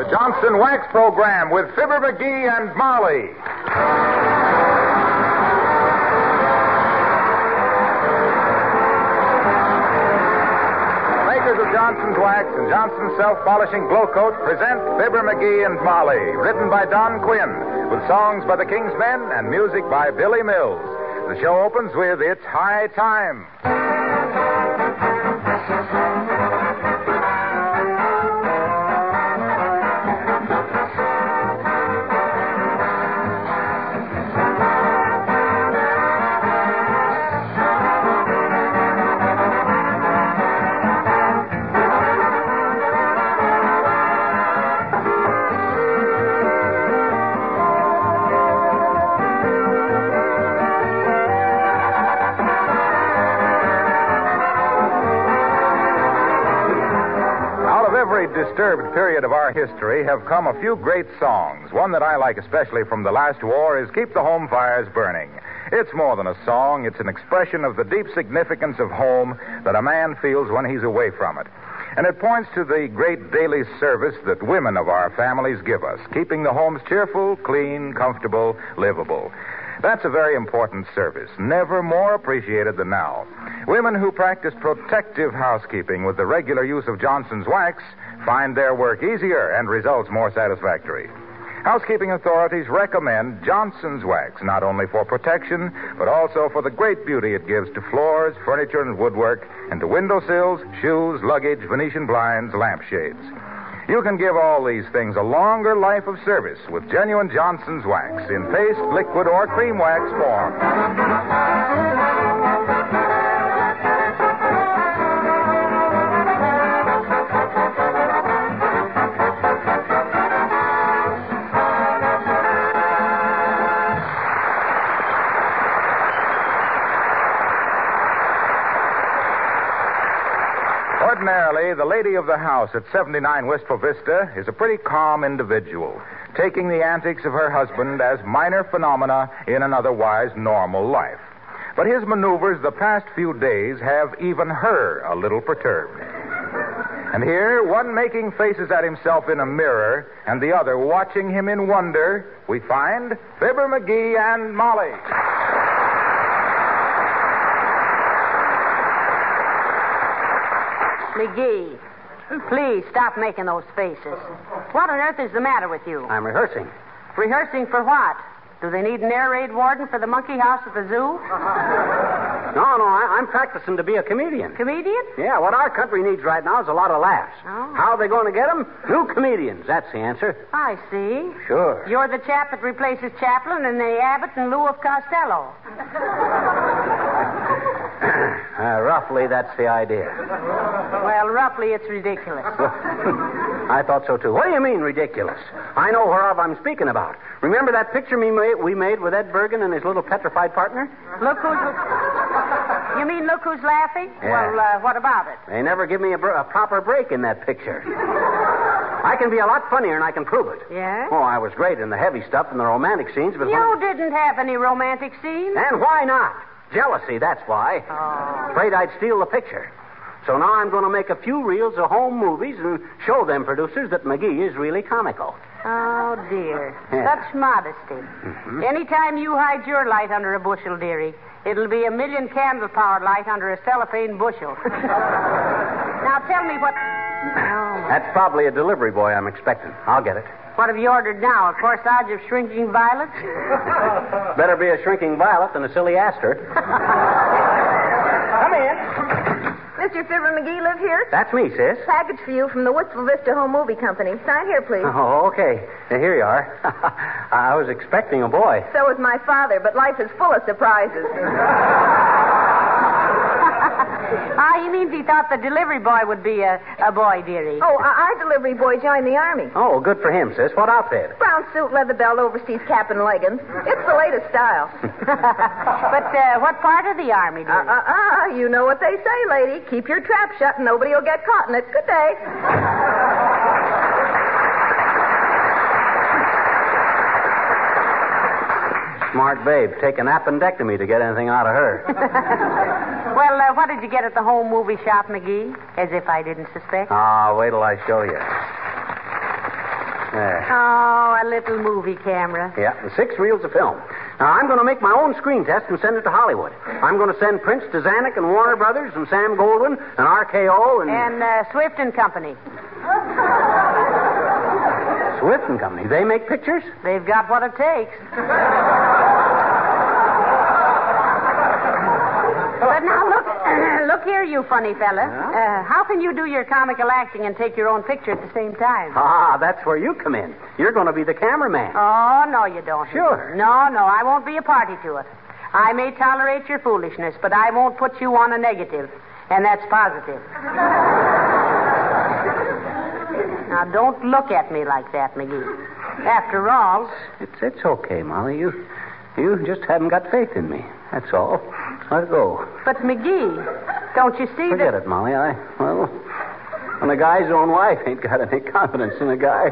The Johnson Wax Program with Fibber McGee and Molly. Makers of Johnson's Wax and Johnson's Self Polishing Glow Coat present Fibber McGee and Molly, written by Don Quinn, with songs by the King's Men and music by Billy Mills. The show opens with It's High Time. Disturbed period of our history have come a few great songs. One that I like especially from the last war is Keep the Home Fires Burning. It's more than a song, it's an expression of the deep significance of home that a man feels when he's away from it. And it points to the great daily service that women of our families give us, keeping the homes cheerful, clean, comfortable, livable. That's a very important service, never more appreciated than now. Women who practice protective housekeeping with the regular use of Johnson's wax find their work easier and results more satisfactory. Housekeeping authorities recommend Johnson's wax not only for protection, but also for the great beauty it gives to floors, furniture, and woodwork, and to windowsills, shoes, luggage, Venetian blinds, lampshades. You can give all these things a longer life of service with genuine Johnson's wax in paste, liquid, or cream wax form. Lady of the house at 79 Wistful Vista is a pretty calm individual, taking the antics of her husband as minor phenomena in an otherwise normal life. But his maneuvers the past few days have even her a little perturbed. And here, one making faces at himself in a mirror, and the other watching him in wonder, we find Fibber McGee and Molly. McGee, please stop making those faces. What on earth is the matter with you? I'm rehearsing. Rehearsing for what? Do they need an air raid warden for the monkey house at the zoo? No, no, I, I'm practicing to be a comedian. Comedian? Yeah, what our country needs right now is a lot of laughs. Oh. How are they going to get them? New comedians. That's the answer. I see. Sure. You're the chap that replaces Chaplin and the Abbott in lieu of Costello. Uh, roughly, that's the idea. Well, roughly, it's ridiculous. I thought so, too. What do you mean, ridiculous? I know whereof I'm speaking about. Remember that picture we made, we made with Ed Bergen and his little petrified partner? Look who's. You mean look who's laughing? Yeah. Well, uh, what about it? They never give me a, br- a proper break in that picture. I can be a lot funnier, and I can prove it. Yeah? Oh, I was great in the heavy stuff and the romantic scenes, but when- You didn't have any romantic scenes. And why not? Jealousy, that's why. Oh. Afraid I'd steal the picture. So now I'm going to make a few reels of home movies and show them producers that McGee is really comical. Oh, dear. Yeah. Such modesty. Mm-hmm. Anytime you hide your light under a bushel, dearie, it'll be a million candle power light under a cellophane bushel. now tell me what That's probably a delivery boy I'm expecting. I'll get it. What have you ordered now? A corsage of shrinking violets? Better be a shrinking violet than a silly aster. Come in. Mr. Fibber McGee live here? That's me, sis. Package for you from the Wistful Vista Home Movie Company. Sign here, please. Oh, okay. Now, here you are. I was expecting a boy. So was my father, but life is full of surprises. Ah, he means he thought the delivery boy would be a, a boy, dearie. Oh, our our delivery boy joined the Army. Oh, good for him, sis. What outfit? Brown suit, leather belt, overseas cap, and leggings. It's the latest style. but uh, what part of the army, Uh, dearie? uh, uh, you know what they say, lady. Keep your trap shut and nobody will get caught in it. Good day. Smart babe. Take an appendectomy to get anything out of her. well, uh, what did you get at the home movie shop, McGee? As if I didn't suspect. Ah, wait till I show you. There. Oh, a little movie camera. Yeah, six reels of film. Now, I'm going to make my own screen test and send it to Hollywood. I'm going to send Prince to Zanuck and Warner Brothers and Sam Goldwyn and RKO and... And uh, Swift and Company. Swift and Company. They make pictures? They've got what it takes. But now look, look here, you funny fella. Uh, how can you do your comical acting and take your own picture at the same time? Ah, that's where you come in. You're going to be the cameraman. Oh, no, you don't. Sure. No, no, I won't be a party to it. I may tolerate your foolishness, but I won't put you on a negative, and that's positive. Now, don't look at me like that, McGee. After all, It's, it's okay, Molly. You, you just haven't got faith in me. That's all. Let it go. but McGee, don't you see Forget that? it, Molly. I, well, when a guy's own wife ain't got any confidence in a guy,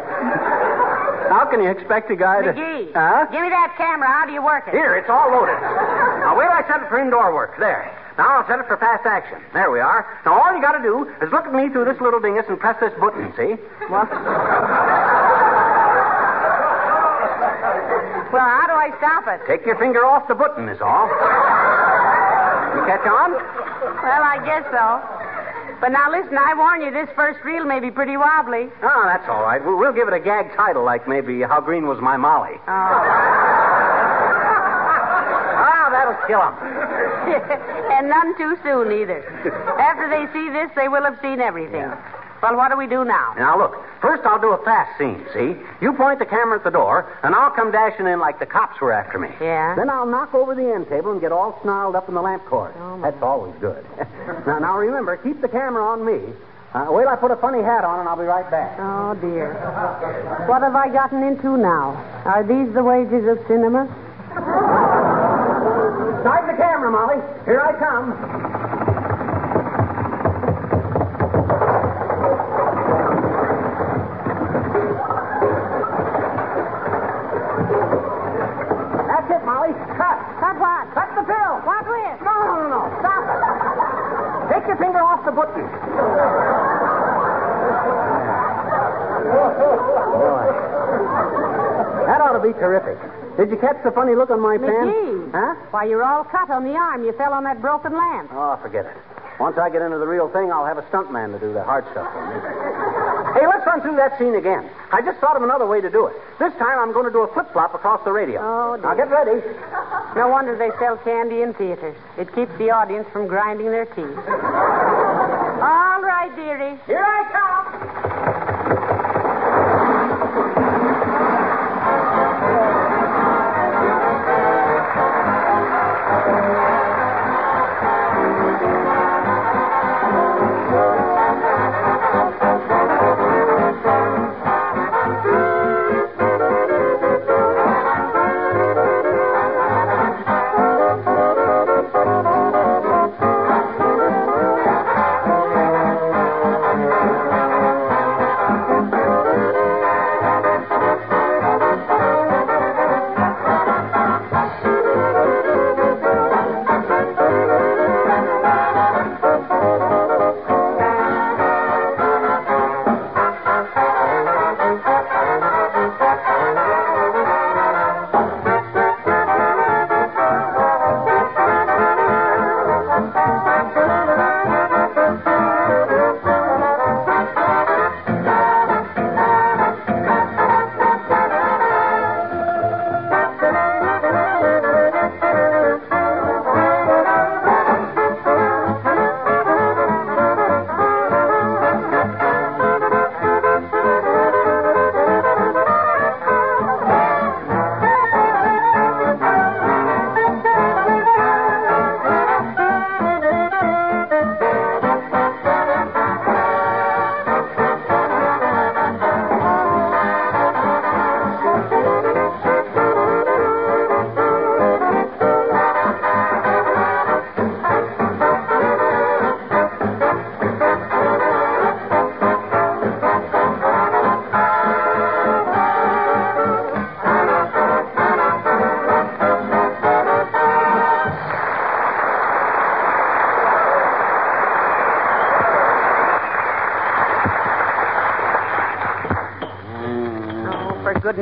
how can you expect a guy to. McGee, Huh? give me that camera. How do you work it? Here, it's all loaded. Now, wait till I set it for indoor work. There. Now I'll set it for fast action. There we are. Now all you got to do is look at me through this little dingus and press this button. See? What? well, how do I stop it? Take your finger off the button is all. You catch on? Well, I guess so. But now listen, I warn you, this first reel may be pretty wobbly. Oh, that's all right. We'll, we'll give it a gag title like maybe How Green Was My Molly. Oh. That'll kill him. and none too soon either. After they see this, they will have seen everything. Well, what do we do now? Now look, first I'll do a fast scene. See? You point the camera at the door, and I'll come dashing in like the cops were after me. Yeah? Then I'll knock over the end table and get all snarled up in the lamp cord. Oh, That's always good. now, now remember, keep the camera on me. Uh, wait till I put a funny hat on, and I'll be right back. Oh, dear. What have I gotten into now? Are these the wages of cinema? Start the camera, Molly. Here I come. That's it, Molly. Cut. Cut what? Cut the film. What with? No, no, no, no. Stop it. Take your finger off the button. That ought to be terrific. Did you catch the funny look on my? McGee. Huh? Why, you're all cut on the arm. You fell on that broken lamp. Oh, forget it. Once I get into the real thing, I'll have a stuntman to do the hard stuff for me. Hey, let's run through that scene again. I just thought of another way to do it. This time I'm going to do a flip flop across the radio. Oh, dear. Now get ready. No wonder they sell candy in theaters. It keeps the audience from grinding their teeth. All right, dearie. Here I come.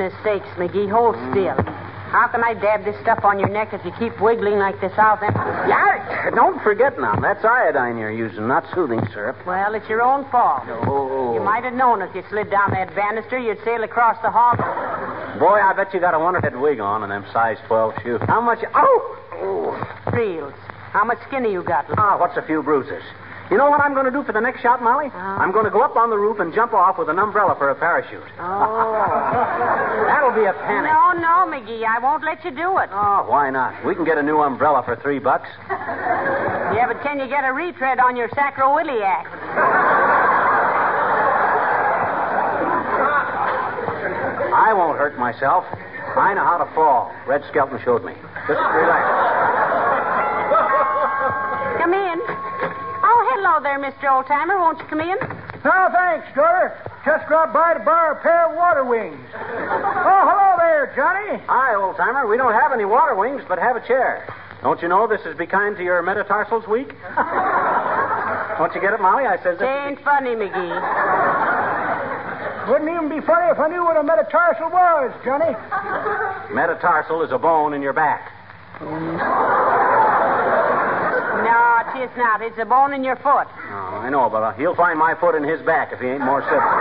Goodness sakes, McGee, hold still. How can I dab this stuff on your neck if you keep wiggling like the South End? Yeah, don't forget now. That's iodine you're using, not soothing syrup. Well, it's your own fault. Oh. You might have known if you slid down that banister, you'd sail across the hall. Boy, I bet you got a wonder-head wig on and them size 12 shoes. How much? Oh! oh. Reels. How much skin have you got? Ah, what's a few bruises? You know what I'm going to do for the next shot, Molly? Uh. I'm going to go up on the roof and jump off with an umbrella for a parachute. Oh. That'll be a panic. No, no, McGee. I won't let you do it. Oh, why not? We can get a new umbrella for three bucks. Yeah, but can you get a retread on your sacroiliac? I won't hurt myself. I know how to fall. Red Skelton showed me. Just relax. Hello there, Mr. Oldtimer. Won't you come in? No, thanks, daughter. Just dropped by to borrow a pair of water wings. Oh, hello there, Johnny. Hi, Oldtimer. We don't have any water wings, but have a chair. Don't you know this is Be Kind to Your Metatarsals Week? don't you get it, Molly? I says It ain't funny, McGee. Wouldn't even be funny if I knew what a metatarsal was, Johnny. metatarsal is a bone in your back. Mm. No, it's not. It's a bone in your foot. Oh, I know, but uh, he'll find my foot in his back if he ain't more civil.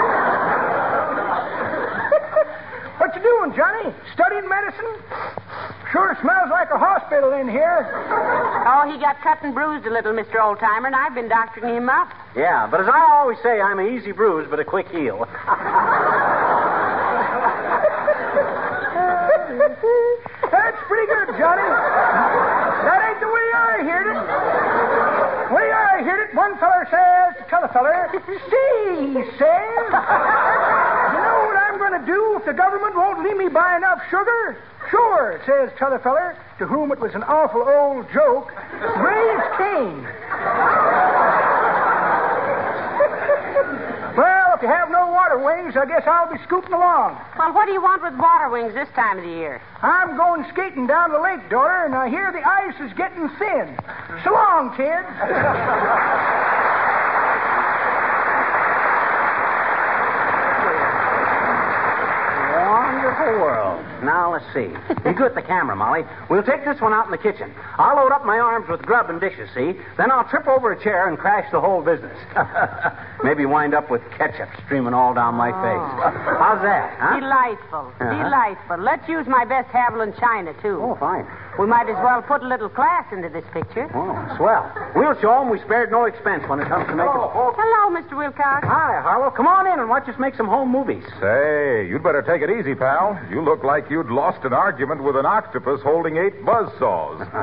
What you doing, Johnny? Studying medicine? Sure smells like a hospital in here. Oh, he got cut and bruised a little, Mr. Oldtimer, and I've been doctoring him up. Yeah, but as I always say, I'm an easy bruise, but a quick heal. That's pretty good, Johnny. That ain't the way I heard it. The way I heard it, one feller says to t'other feller, See, he says, you know what I'm going to do if the government won't let me buy enough sugar? Sure, says t'other feller, to whom it was an awful old joke, raise Cain. well, if you have no water wings, I guess I'll be scooting along. Well, what do you want with water wings this time of the year? I'm going skating down the lake, daughter, and I hear the ice is getting thin. So long, kids. Wonderful world. Now, let's see. You get the camera, Molly. We'll take this one out in the kitchen. I'll load up my arms with grub and dishes, see? Then I'll trip over a chair and crash the whole business. Maybe wind up with ketchup streaming all down my face. How's that, huh? Delightful. Uh-huh. Delightful. Let's use my best Haviland china, too. Oh, fine. We might as well put a little class into this picture. Oh, swell. We'll show 'em we spared no expense when it comes to making... Hello, Mr. Wilcox. Hi, Harlow. Come on in and watch us make some home movies. Say, you'd better take it easy, pal. You look like you'd lost an argument with an octopus holding eight buzz saws.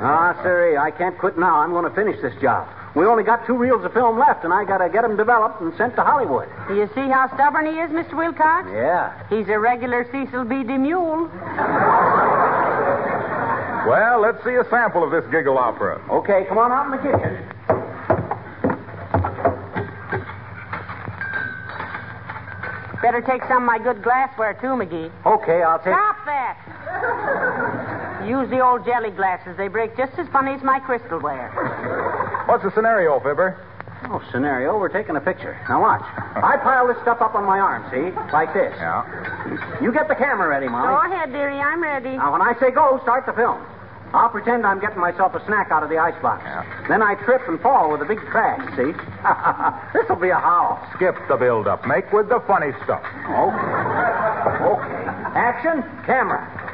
Ah, sir, I can't quit now. I'm going to finish this job. We only got two reels of film left, and I got to get them developed and sent to Hollywood. Do you see how stubborn he is, Mr. Wilcox? Yeah. He's a regular Cecil B. DeMule. well, let's see a sample of this giggle opera. Okay, come on out in the kitchen. Better take some of my good glassware, too, McGee. Okay, I'll take. Stop that! Use the old jelly glasses. They break just as funny as my crystalware. What's the scenario, Fibber? Oh, scenario. We're taking a picture. Now watch. I pile this stuff up on my arm, see? Like this. Yeah. You get the camera ready, Molly. Go ahead, dearie. I'm ready. Now, when I say go, start the film. I'll pretend I'm getting myself a snack out of the icebox. Yeah. Then I trip and fall with a big crash, see? This'll be a howl. Skip the build-up. Make with the funny stuff. Okay. Okay. Action, camera.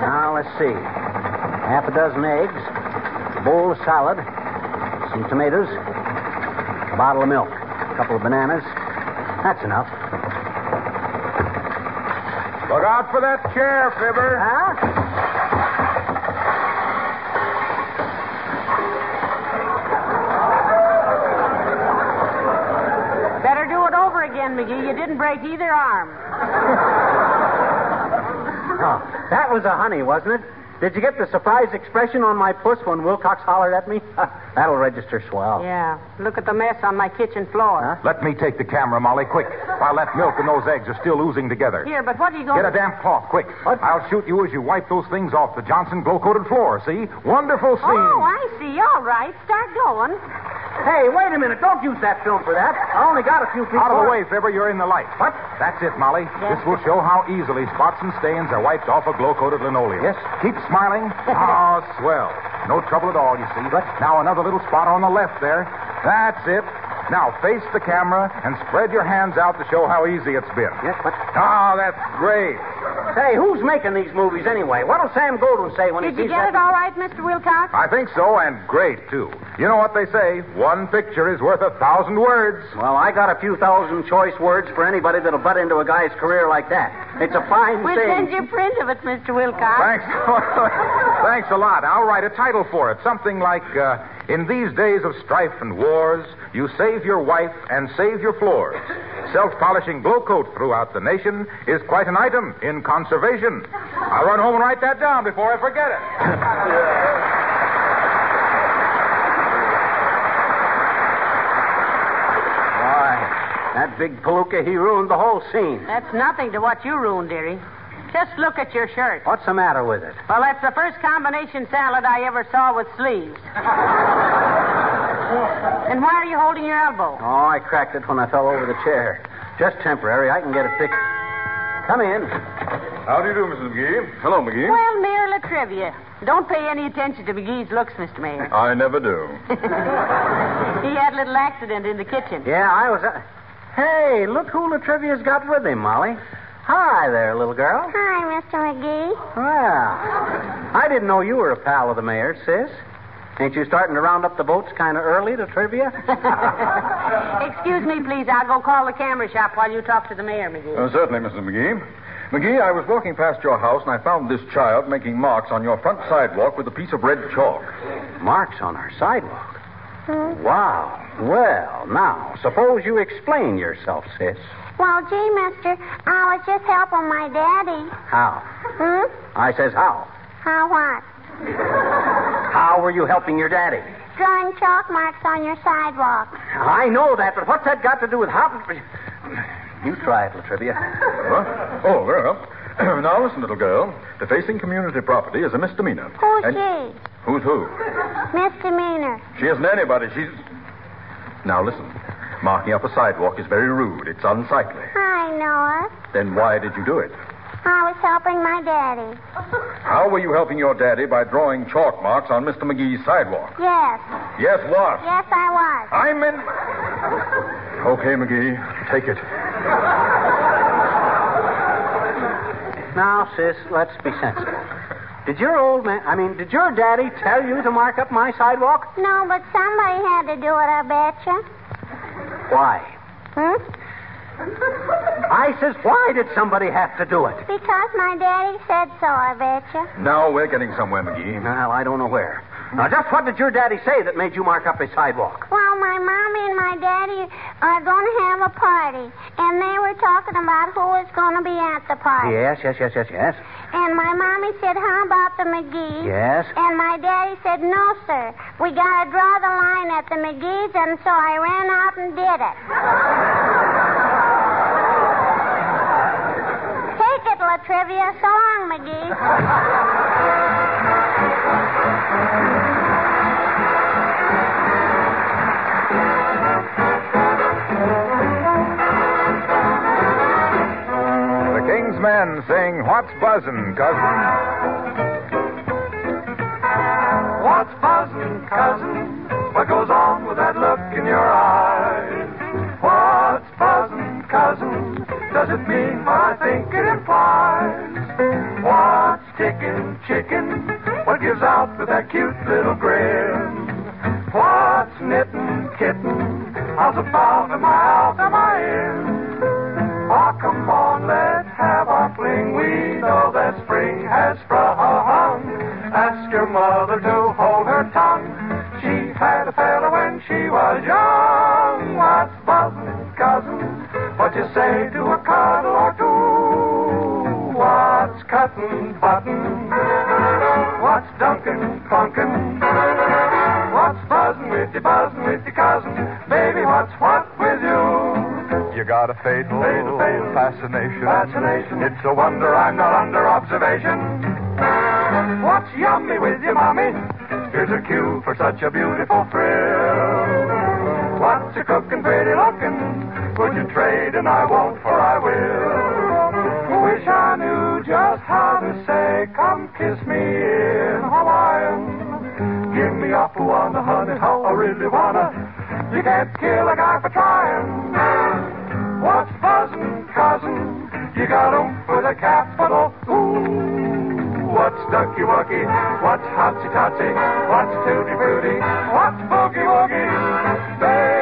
Now, let's see. Half a dozen eggs, a bowl of salad, some tomatoes, a bottle of milk, a couple of bananas. That's enough. Look out for that chair, Fibber. Huh? Better do it over again, McGee. You didn't break either arm. Oh, that was a honey, wasn't it? Did you get the surprised expression on my puss when Wilcox hollered at me? That'll register swell. Yeah. Look at the mess on my kitchen floor. Let me take the camera, Molly, quick. While that milk and those eggs are still oozing together. Here, but what are you going Get a damp cloth, quick. I'll shoot you as you wipe those things off the Johnson glow-coated floor. See? Wonderful scene. Oh, I see. All right. Start going. Hey, wait a minute. Don't use that film for that. I only got a few feet Out of the way, Fibber. You're in the light. What? That's it, Molly. This will show how easily spots and stains are wiped off a glow-coated linoleum. Yes. Keep smiling. oh, swell. No trouble at all, you see. But now another little spot on the left there. That's it. Now face the camera and spread your hands out to show how easy it's been. Yes, but Ah, that's great. Say, who's making these movies anyway? What'll Sam Goldwyn say when Did he sees Did you get that? it all right, Mr. Wilcox? I think so, and great, too. You know what they say one picture is worth a thousand words. Well, I got a few thousand choice words for anybody that'll butt into a guy's career like that. It's a fine We'll thing. send you a print of it, Mr. Wilcox. Thanks. Thanks a lot. I'll write a title for it. Something like uh, In These Days of Strife and Wars, You Save Your Wife and Save Your Floors. Self polishing glow coat throughout the nation is quite an item in conservation. I'll run home and write that down before I forget it. Why, that big palooka, he ruined the whole scene. That's nothing to what you ruined, dearie. Just look at your shirt. What's the matter with it? Well, that's the first combination salad I ever saw with sleeves. and why are you holding your elbow? Oh, I cracked it when I fell over the chair. Just temporary. I can get it fixed. Come in. How do you do, Mrs. McGee? Hello, McGee. Well, Mayor La Trivia. Don't pay any attention to McGee's looks, Mr. Mayor. I never do. he had a little accident in the kitchen. Yeah, I was. Uh... Hey, look who La Trivia's got with him, Molly. Hi there, little girl. Hi, Mr. McGee. Well, I didn't know you were a pal of the mayor's, sis. Ain't you starting to round up the boats kind of early to trivia? Excuse me, please. I'll go call the camera shop while you talk to the mayor, McGee. Uh, certainly, Mrs. McGee. McGee, I was walking past your house and I found this child making marks on your front sidewalk with a piece of red chalk. Marks on our sidewalk. Wow. Well, now, suppose you explain yourself, sis. Well, gee, mister, I was just helping my daddy. How? Hmm? I says how. How what? How were you helping your daddy? Drawing chalk marks on your sidewalk. I know that, but what's that got to do with how? You try it, La Trivia. What? Oh, very well. now, listen, little girl. Defacing community property is a misdemeanor. Who's And- she? Who's who? Misdemeanor. She isn't anybody. She's. Now, listen. Marking up a sidewalk is very rude. It's unsightly. I know it. Then why did you do it? I was helping my daddy. How were you helping your daddy by drawing chalk marks on Mr. McGee's sidewalk? Yes. Yes, what? Yes, I was. I'm in. Okay, McGee, take it. Now, sis, let's be sensible. Did your old man, I mean, did your daddy tell you to mark up my sidewalk? No, but somebody had to do it, I betcha. Why? Hmm? I says, why did somebody have to do it? Because my daddy said so, I betcha. Now we're getting somewhere, McGee. Well, I don't know where. Now, just what did your daddy say that made you mark up his sidewalk? Well, my mommy and my daddy are going to have a party, and they were talking about who was going to be at the party. Yes, yes, yes, yes, yes. And my mommy said, How about the McGee's? Yes. And my daddy said, No, sir. We got to draw the line at the McGee's, and so I ran out and did it. Take it, La Trivia. So long, McGee. Men sing What's Buzzin', Cousin? What's buzzing, cousin? What goes on with that look in your eyes? What's buzzing, cousin? Does it mean what I think it implies? What's ticking, chicken? What gives out with that cute little grin? What's knitting, kitten? How's about am I out, am I in? Oh, come on, let's have our fling. We know that spring has sprung. Ask your mother to hold her tongue. She had a fella when she was young. What's buzzing, cousin? What you say to a cuddle or two? What's cutting button? What's dunking, clunking? What's buzzing, you buzzing with got a fatal, Fatal, fatal fascination. Fascination. It's a wonder I'm not under observation. What's yummy with you, mommy? Here's a cue for such a beautiful thrill. What's you cooking, pretty looking? Would you trade? And I won't, for I will. Wish I knew just how to say, come kiss me in Hawaiian. Give me up, wanna, honey, how I really wanna. You can't kill a guy for trying. What's buzzing, cousin? You got oomph for the capital. Ooh, what's ducky wucky? What's hotsy totsy? What's tutti frutti? What's boogie woogie?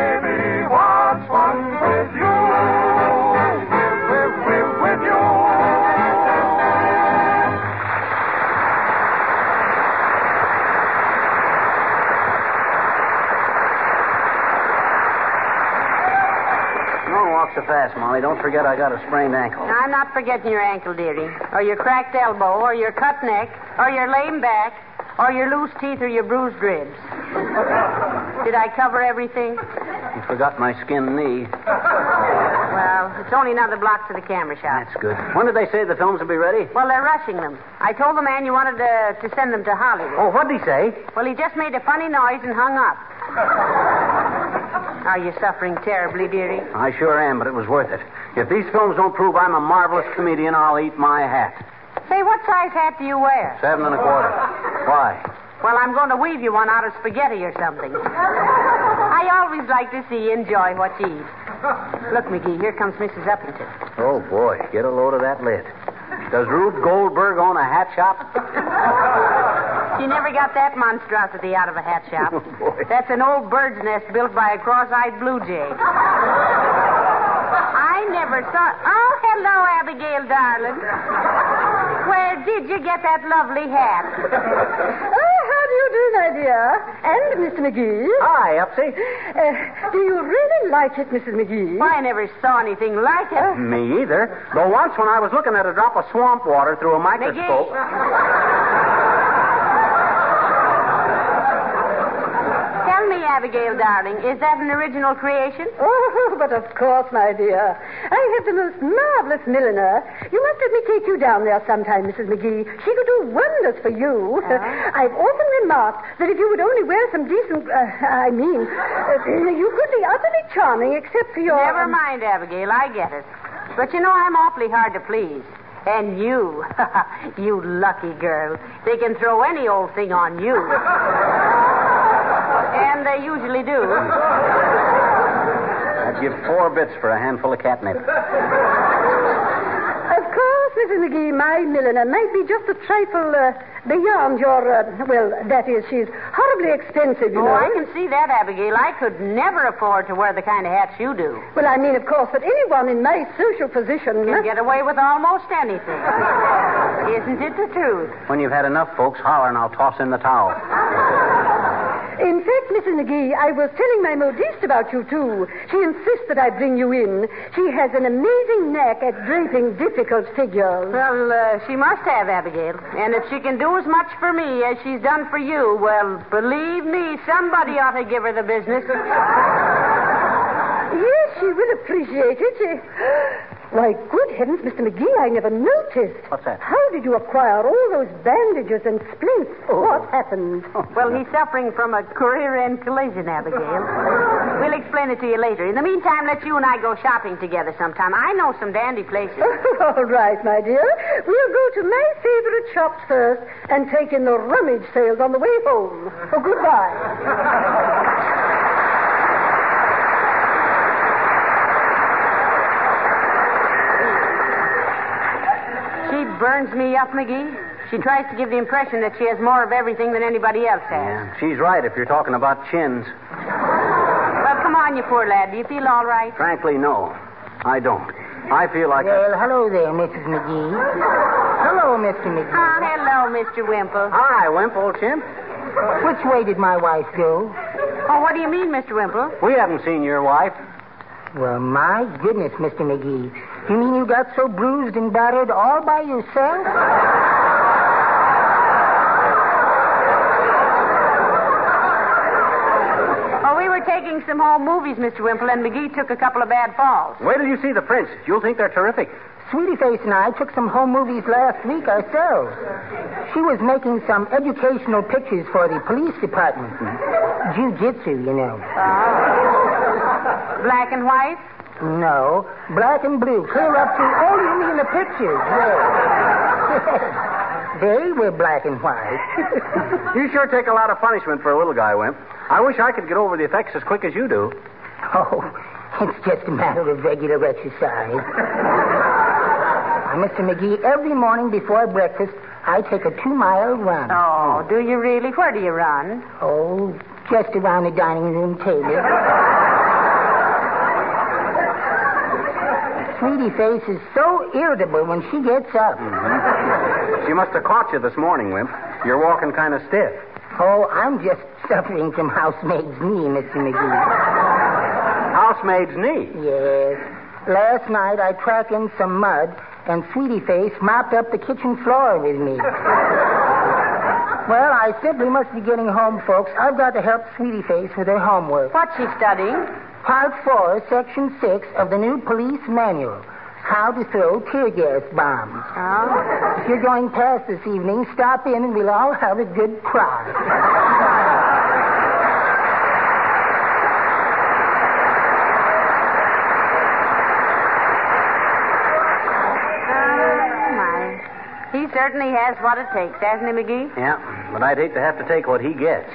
Fast, Molly. Don't forget I got a sprained ankle. I'm not forgetting your ankle, dearie, or your cracked elbow, or your cut neck, or your lame back, or your loose teeth, or your bruised ribs. Did I cover everything? You forgot my skinned knee. Well, it's only another block to the camera shop. That's good. When did they say the films will be ready? Well, they're rushing them. I told the man you wanted to, to send them to Hollywood. Oh, what'd he say? Well, he just made a funny noise and hung up. Are you suffering terribly, dearie? I sure am, but it was worth it. If these films don't prove I'm a marvelous comedian, I'll eat my hat. Say, what size hat do you wear? Seven and a quarter. Why? Well, I'm going to weave you one out of spaghetti or something. I always like to see you enjoy what you eat. Look, McGee, here comes Mrs. Uppington. Oh, boy. Get a load of that lid. Does Rube Goldberg own a hat shop? She never got that monstrosity out of a hat shop. Oh, boy. That's an old bird's nest built by a cross-eyed blue jay. I never saw. Oh, hello, Abigail, darling. Where did you get that lovely hat? Oh, how do you do, my dear? And Mr. McGee. Hi, Upsy. Uh, do you really like it, Mrs. McGee? Why, I never saw anything like it. Me either. Though once when I was looking at a drop of swamp water through a microscope. Tell me, Abigail, darling, is that an original creation? Oh, but of course, my dear. I have the most marvelous milliner. You must let me take you down there sometime, Mrs. McGee. She could do wonders for you. I've often remarked that if you would only wear some decent, uh, I mean, uh, you could be utterly charming except for your. Never mind, Abigail, I get it. But you know, I'm awfully hard to please. And you, you lucky girl, they can throw any old thing on you. And they usually do. I'd give four bits for a handful of catnip. Of course, Mrs. McGee, my milliner might be just a trifle uh, beyond your, uh, well, that is, she's horribly expensive, you Oh, know. I can see that, Abigail. I could never afford to wear the kind of hats you do. Well, I mean, of course, that anyone in my social position. Can get away with almost anything. Isn't it the truth? When you've had enough, folks, holler and I'll toss in the towel. In fact, Mrs. McGee, I was telling my modiste about you, too. She insists that I bring you in. She has an amazing knack at draping difficult figures. Well, uh, she must have, Abigail. And if she can do as much for me as she's done for you, well, believe me, somebody ought to give her the business. Yes, she will appreciate it. She... Why, good heavens, Mr. McGee, I never noticed. What's that? How did you acquire all those bandages and splints? Oh. What happened? Well, he's suffering from a career-end collision, Abigail. We'll explain it to you later. In the meantime, let you and I go shopping together sometime. I know some dandy places. all right, my dear. We'll go to my favorite shops first and take in the rummage sales on the way home. Oh, goodbye. She burns me up, McGee. She tries to give the impression that she has more of everything than anybody else has. Yeah, she's right if you're talking about chins. Well, come on, you poor lad. Do you feel all right? Frankly, no. I don't. I feel like. Well, hello there, Mrs. McGee. Hello, Mr. McGee. Ah, hello, Mr. Wimple. Hi, Wimp, old chimp. Which way did my wife go? Oh, what do you mean, Mr. Wimple? We haven't seen your wife. Well, my goodness, Mr. McGee. You mean you got so bruised and battered all by yourself? Oh, making some home movies, Mr. Wimple, and McGee took a couple of bad falls. Wait till you see the prints. You'll think they're terrific. Sweetie Face and I took some home movies last week ourselves. She was making some educational pictures for the police department. Mm-hmm. Jiu-jitsu, you know. Uh-huh. Black and white? No, black and blue, clear up to. Oh, you mean in the pictures? Yes. they were black and white. You sure take a lot of punishment for a little guy, Wimp. I wish I could get over the effects as quick as you do. oh, it's just a matter of regular exercise. Uh, now, Mr. McGee, every morning before breakfast, I take a two-mile run. Oh, do you really? Where do you run? Oh, just around the dining room table. Sweetie Face is so irritable when she gets up. Mm-hmm. She must have caught you this morning, Wimp. You're walking kind of stiff. Oh, I'm just suffering from housemaid's knee, Mr. McGee. Housemaid's knee. Yes. Last night I tracked in some mud, and Sweetie Face mopped up the kitchen floor with me. well, I simply must be getting home, folks. I've got to help Sweetie Face with her homework. What's she studying? Part 4, Section 6 of the new police manual. How to throw tear gas bombs. Oh? If you're going past this evening, stop in and we'll all have a good cry. Oh, my. He certainly has what it takes, hasn't he, McGee? Yeah, but I'd hate to have to take what he gets.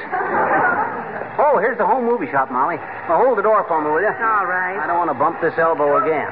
Oh, here's the home movie shop, Molly. Now, hold the door for me, will you? All right. I don't want to bump this elbow again.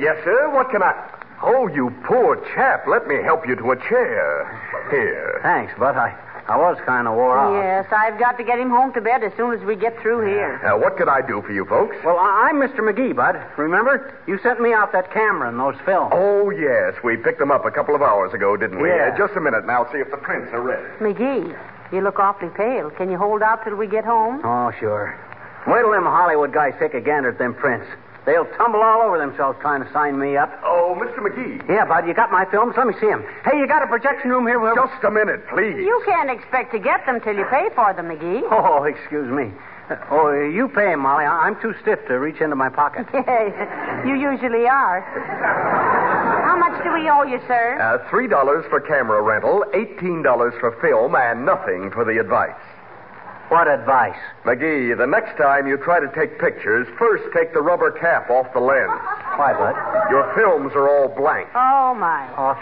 Yes, sir. What can I. Oh, you poor chap. Let me help you to a chair. Here. Thanks, but I, I was kind of wore out. Yes, I've got to get him home to bed as soon as we get through here. Now, what can I do for you folks? Well, I, I'm Mr. McGee, Bud. Remember? You sent me out that camera and those films. Oh, yes. We picked them up a couple of hours ago, didn't we? Yeah. Uh, just a minute, and I'll see if the prints are ready. McGee, you look awfully pale. Can you hold out till we get home? Oh, sure. Wait till them Hollywood guys take a gander at them prints. They'll tumble all over themselves trying to sign me up. Oh, Mr. McGee. Yeah, Bud, you got my films? Let me see them. Hey, you got a projection room here? Will? Just a minute, please. You can't expect to get them till you pay for them, McGee. Oh, excuse me. Oh, you pay 'em, Molly. I- I'm too stiff to reach into my pocket. Yes, you usually are. How much do we owe you, sir? Uh, $3 for camera rental, $18 for film, and nothing for the advice. What advice? McGee, the next time you try to take pictures, first take the rubber cap off the lens. Why, Bud? Your films are all blank. Oh, my. Oh,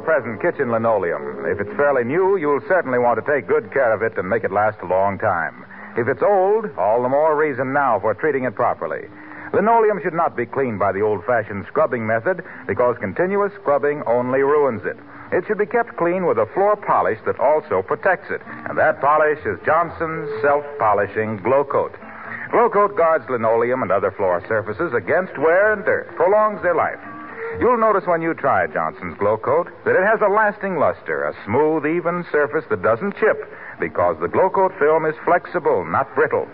present kitchen linoleum? If it's fairly new, you'll certainly want to take good care of it and make it last a long time. If it's old, all the more reason now for treating it properly. Linoleum should not be cleaned by the old fashioned scrubbing method because continuous scrubbing only ruins it. It should be kept clean with a floor polish that also protects it. And that polish is Johnson's self polishing Glow Coat. Glow Coat guards linoleum and other floor surfaces against wear and dirt, prolongs their life. You'll notice when you try Johnson's Glow Coat that it has a lasting luster, a smooth, even surface that doesn't chip because the Glow Coat film is flexible, not brittle.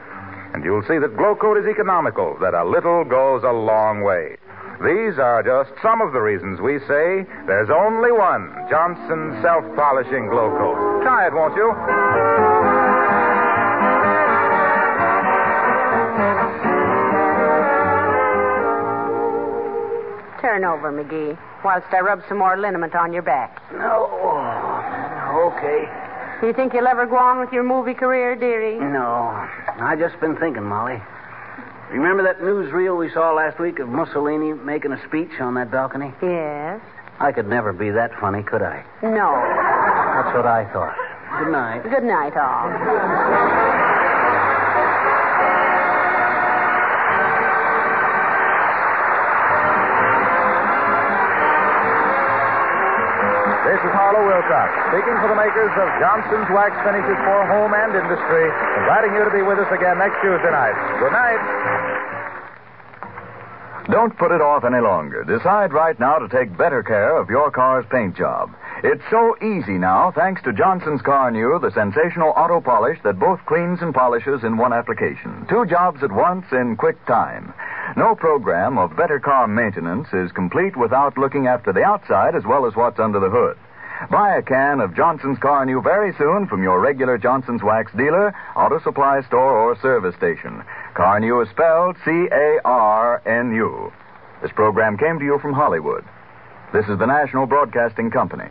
And you'll see that Glow Coat is economical, that a little goes a long way. These are just some of the reasons we say there's only one Johnson self polishing Glow Coat. Try it, won't you? Turn over, McGee, whilst I rub some more liniment on your back. No. Okay. You think you'll ever go on with your movie career, dearie? No. I just been thinking, Molly. Remember that newsreel we saw last week of Mussolini making a speech on that balcony? Yes. I could never be that funny, could I? No. That's what I thought. Good night. Good night, all. This is Harlow Wilcox, speaking for the makers of Johnson's Wax Finishes for Home and Industry, inviting you to be with us again next Tuesday night. Good night. Don't put it off any longer. Decide right now to take better care of your car's paint job. It's so easy now, thanks to Johnson's Carnu, the sensational auto polish that both cleans and polishes in one application. Two jobs at once in quick time. No program of better car maintenance is complete without looking after the outside as well as what's under the hood. Buy a can of Johnson's Carnu very soon from your regular Johnson's Wax dealer, auto supply store, or service station. Carnu is spelled C A R N U. This program came to you from Hollywood. This is the National Broadcasting Company.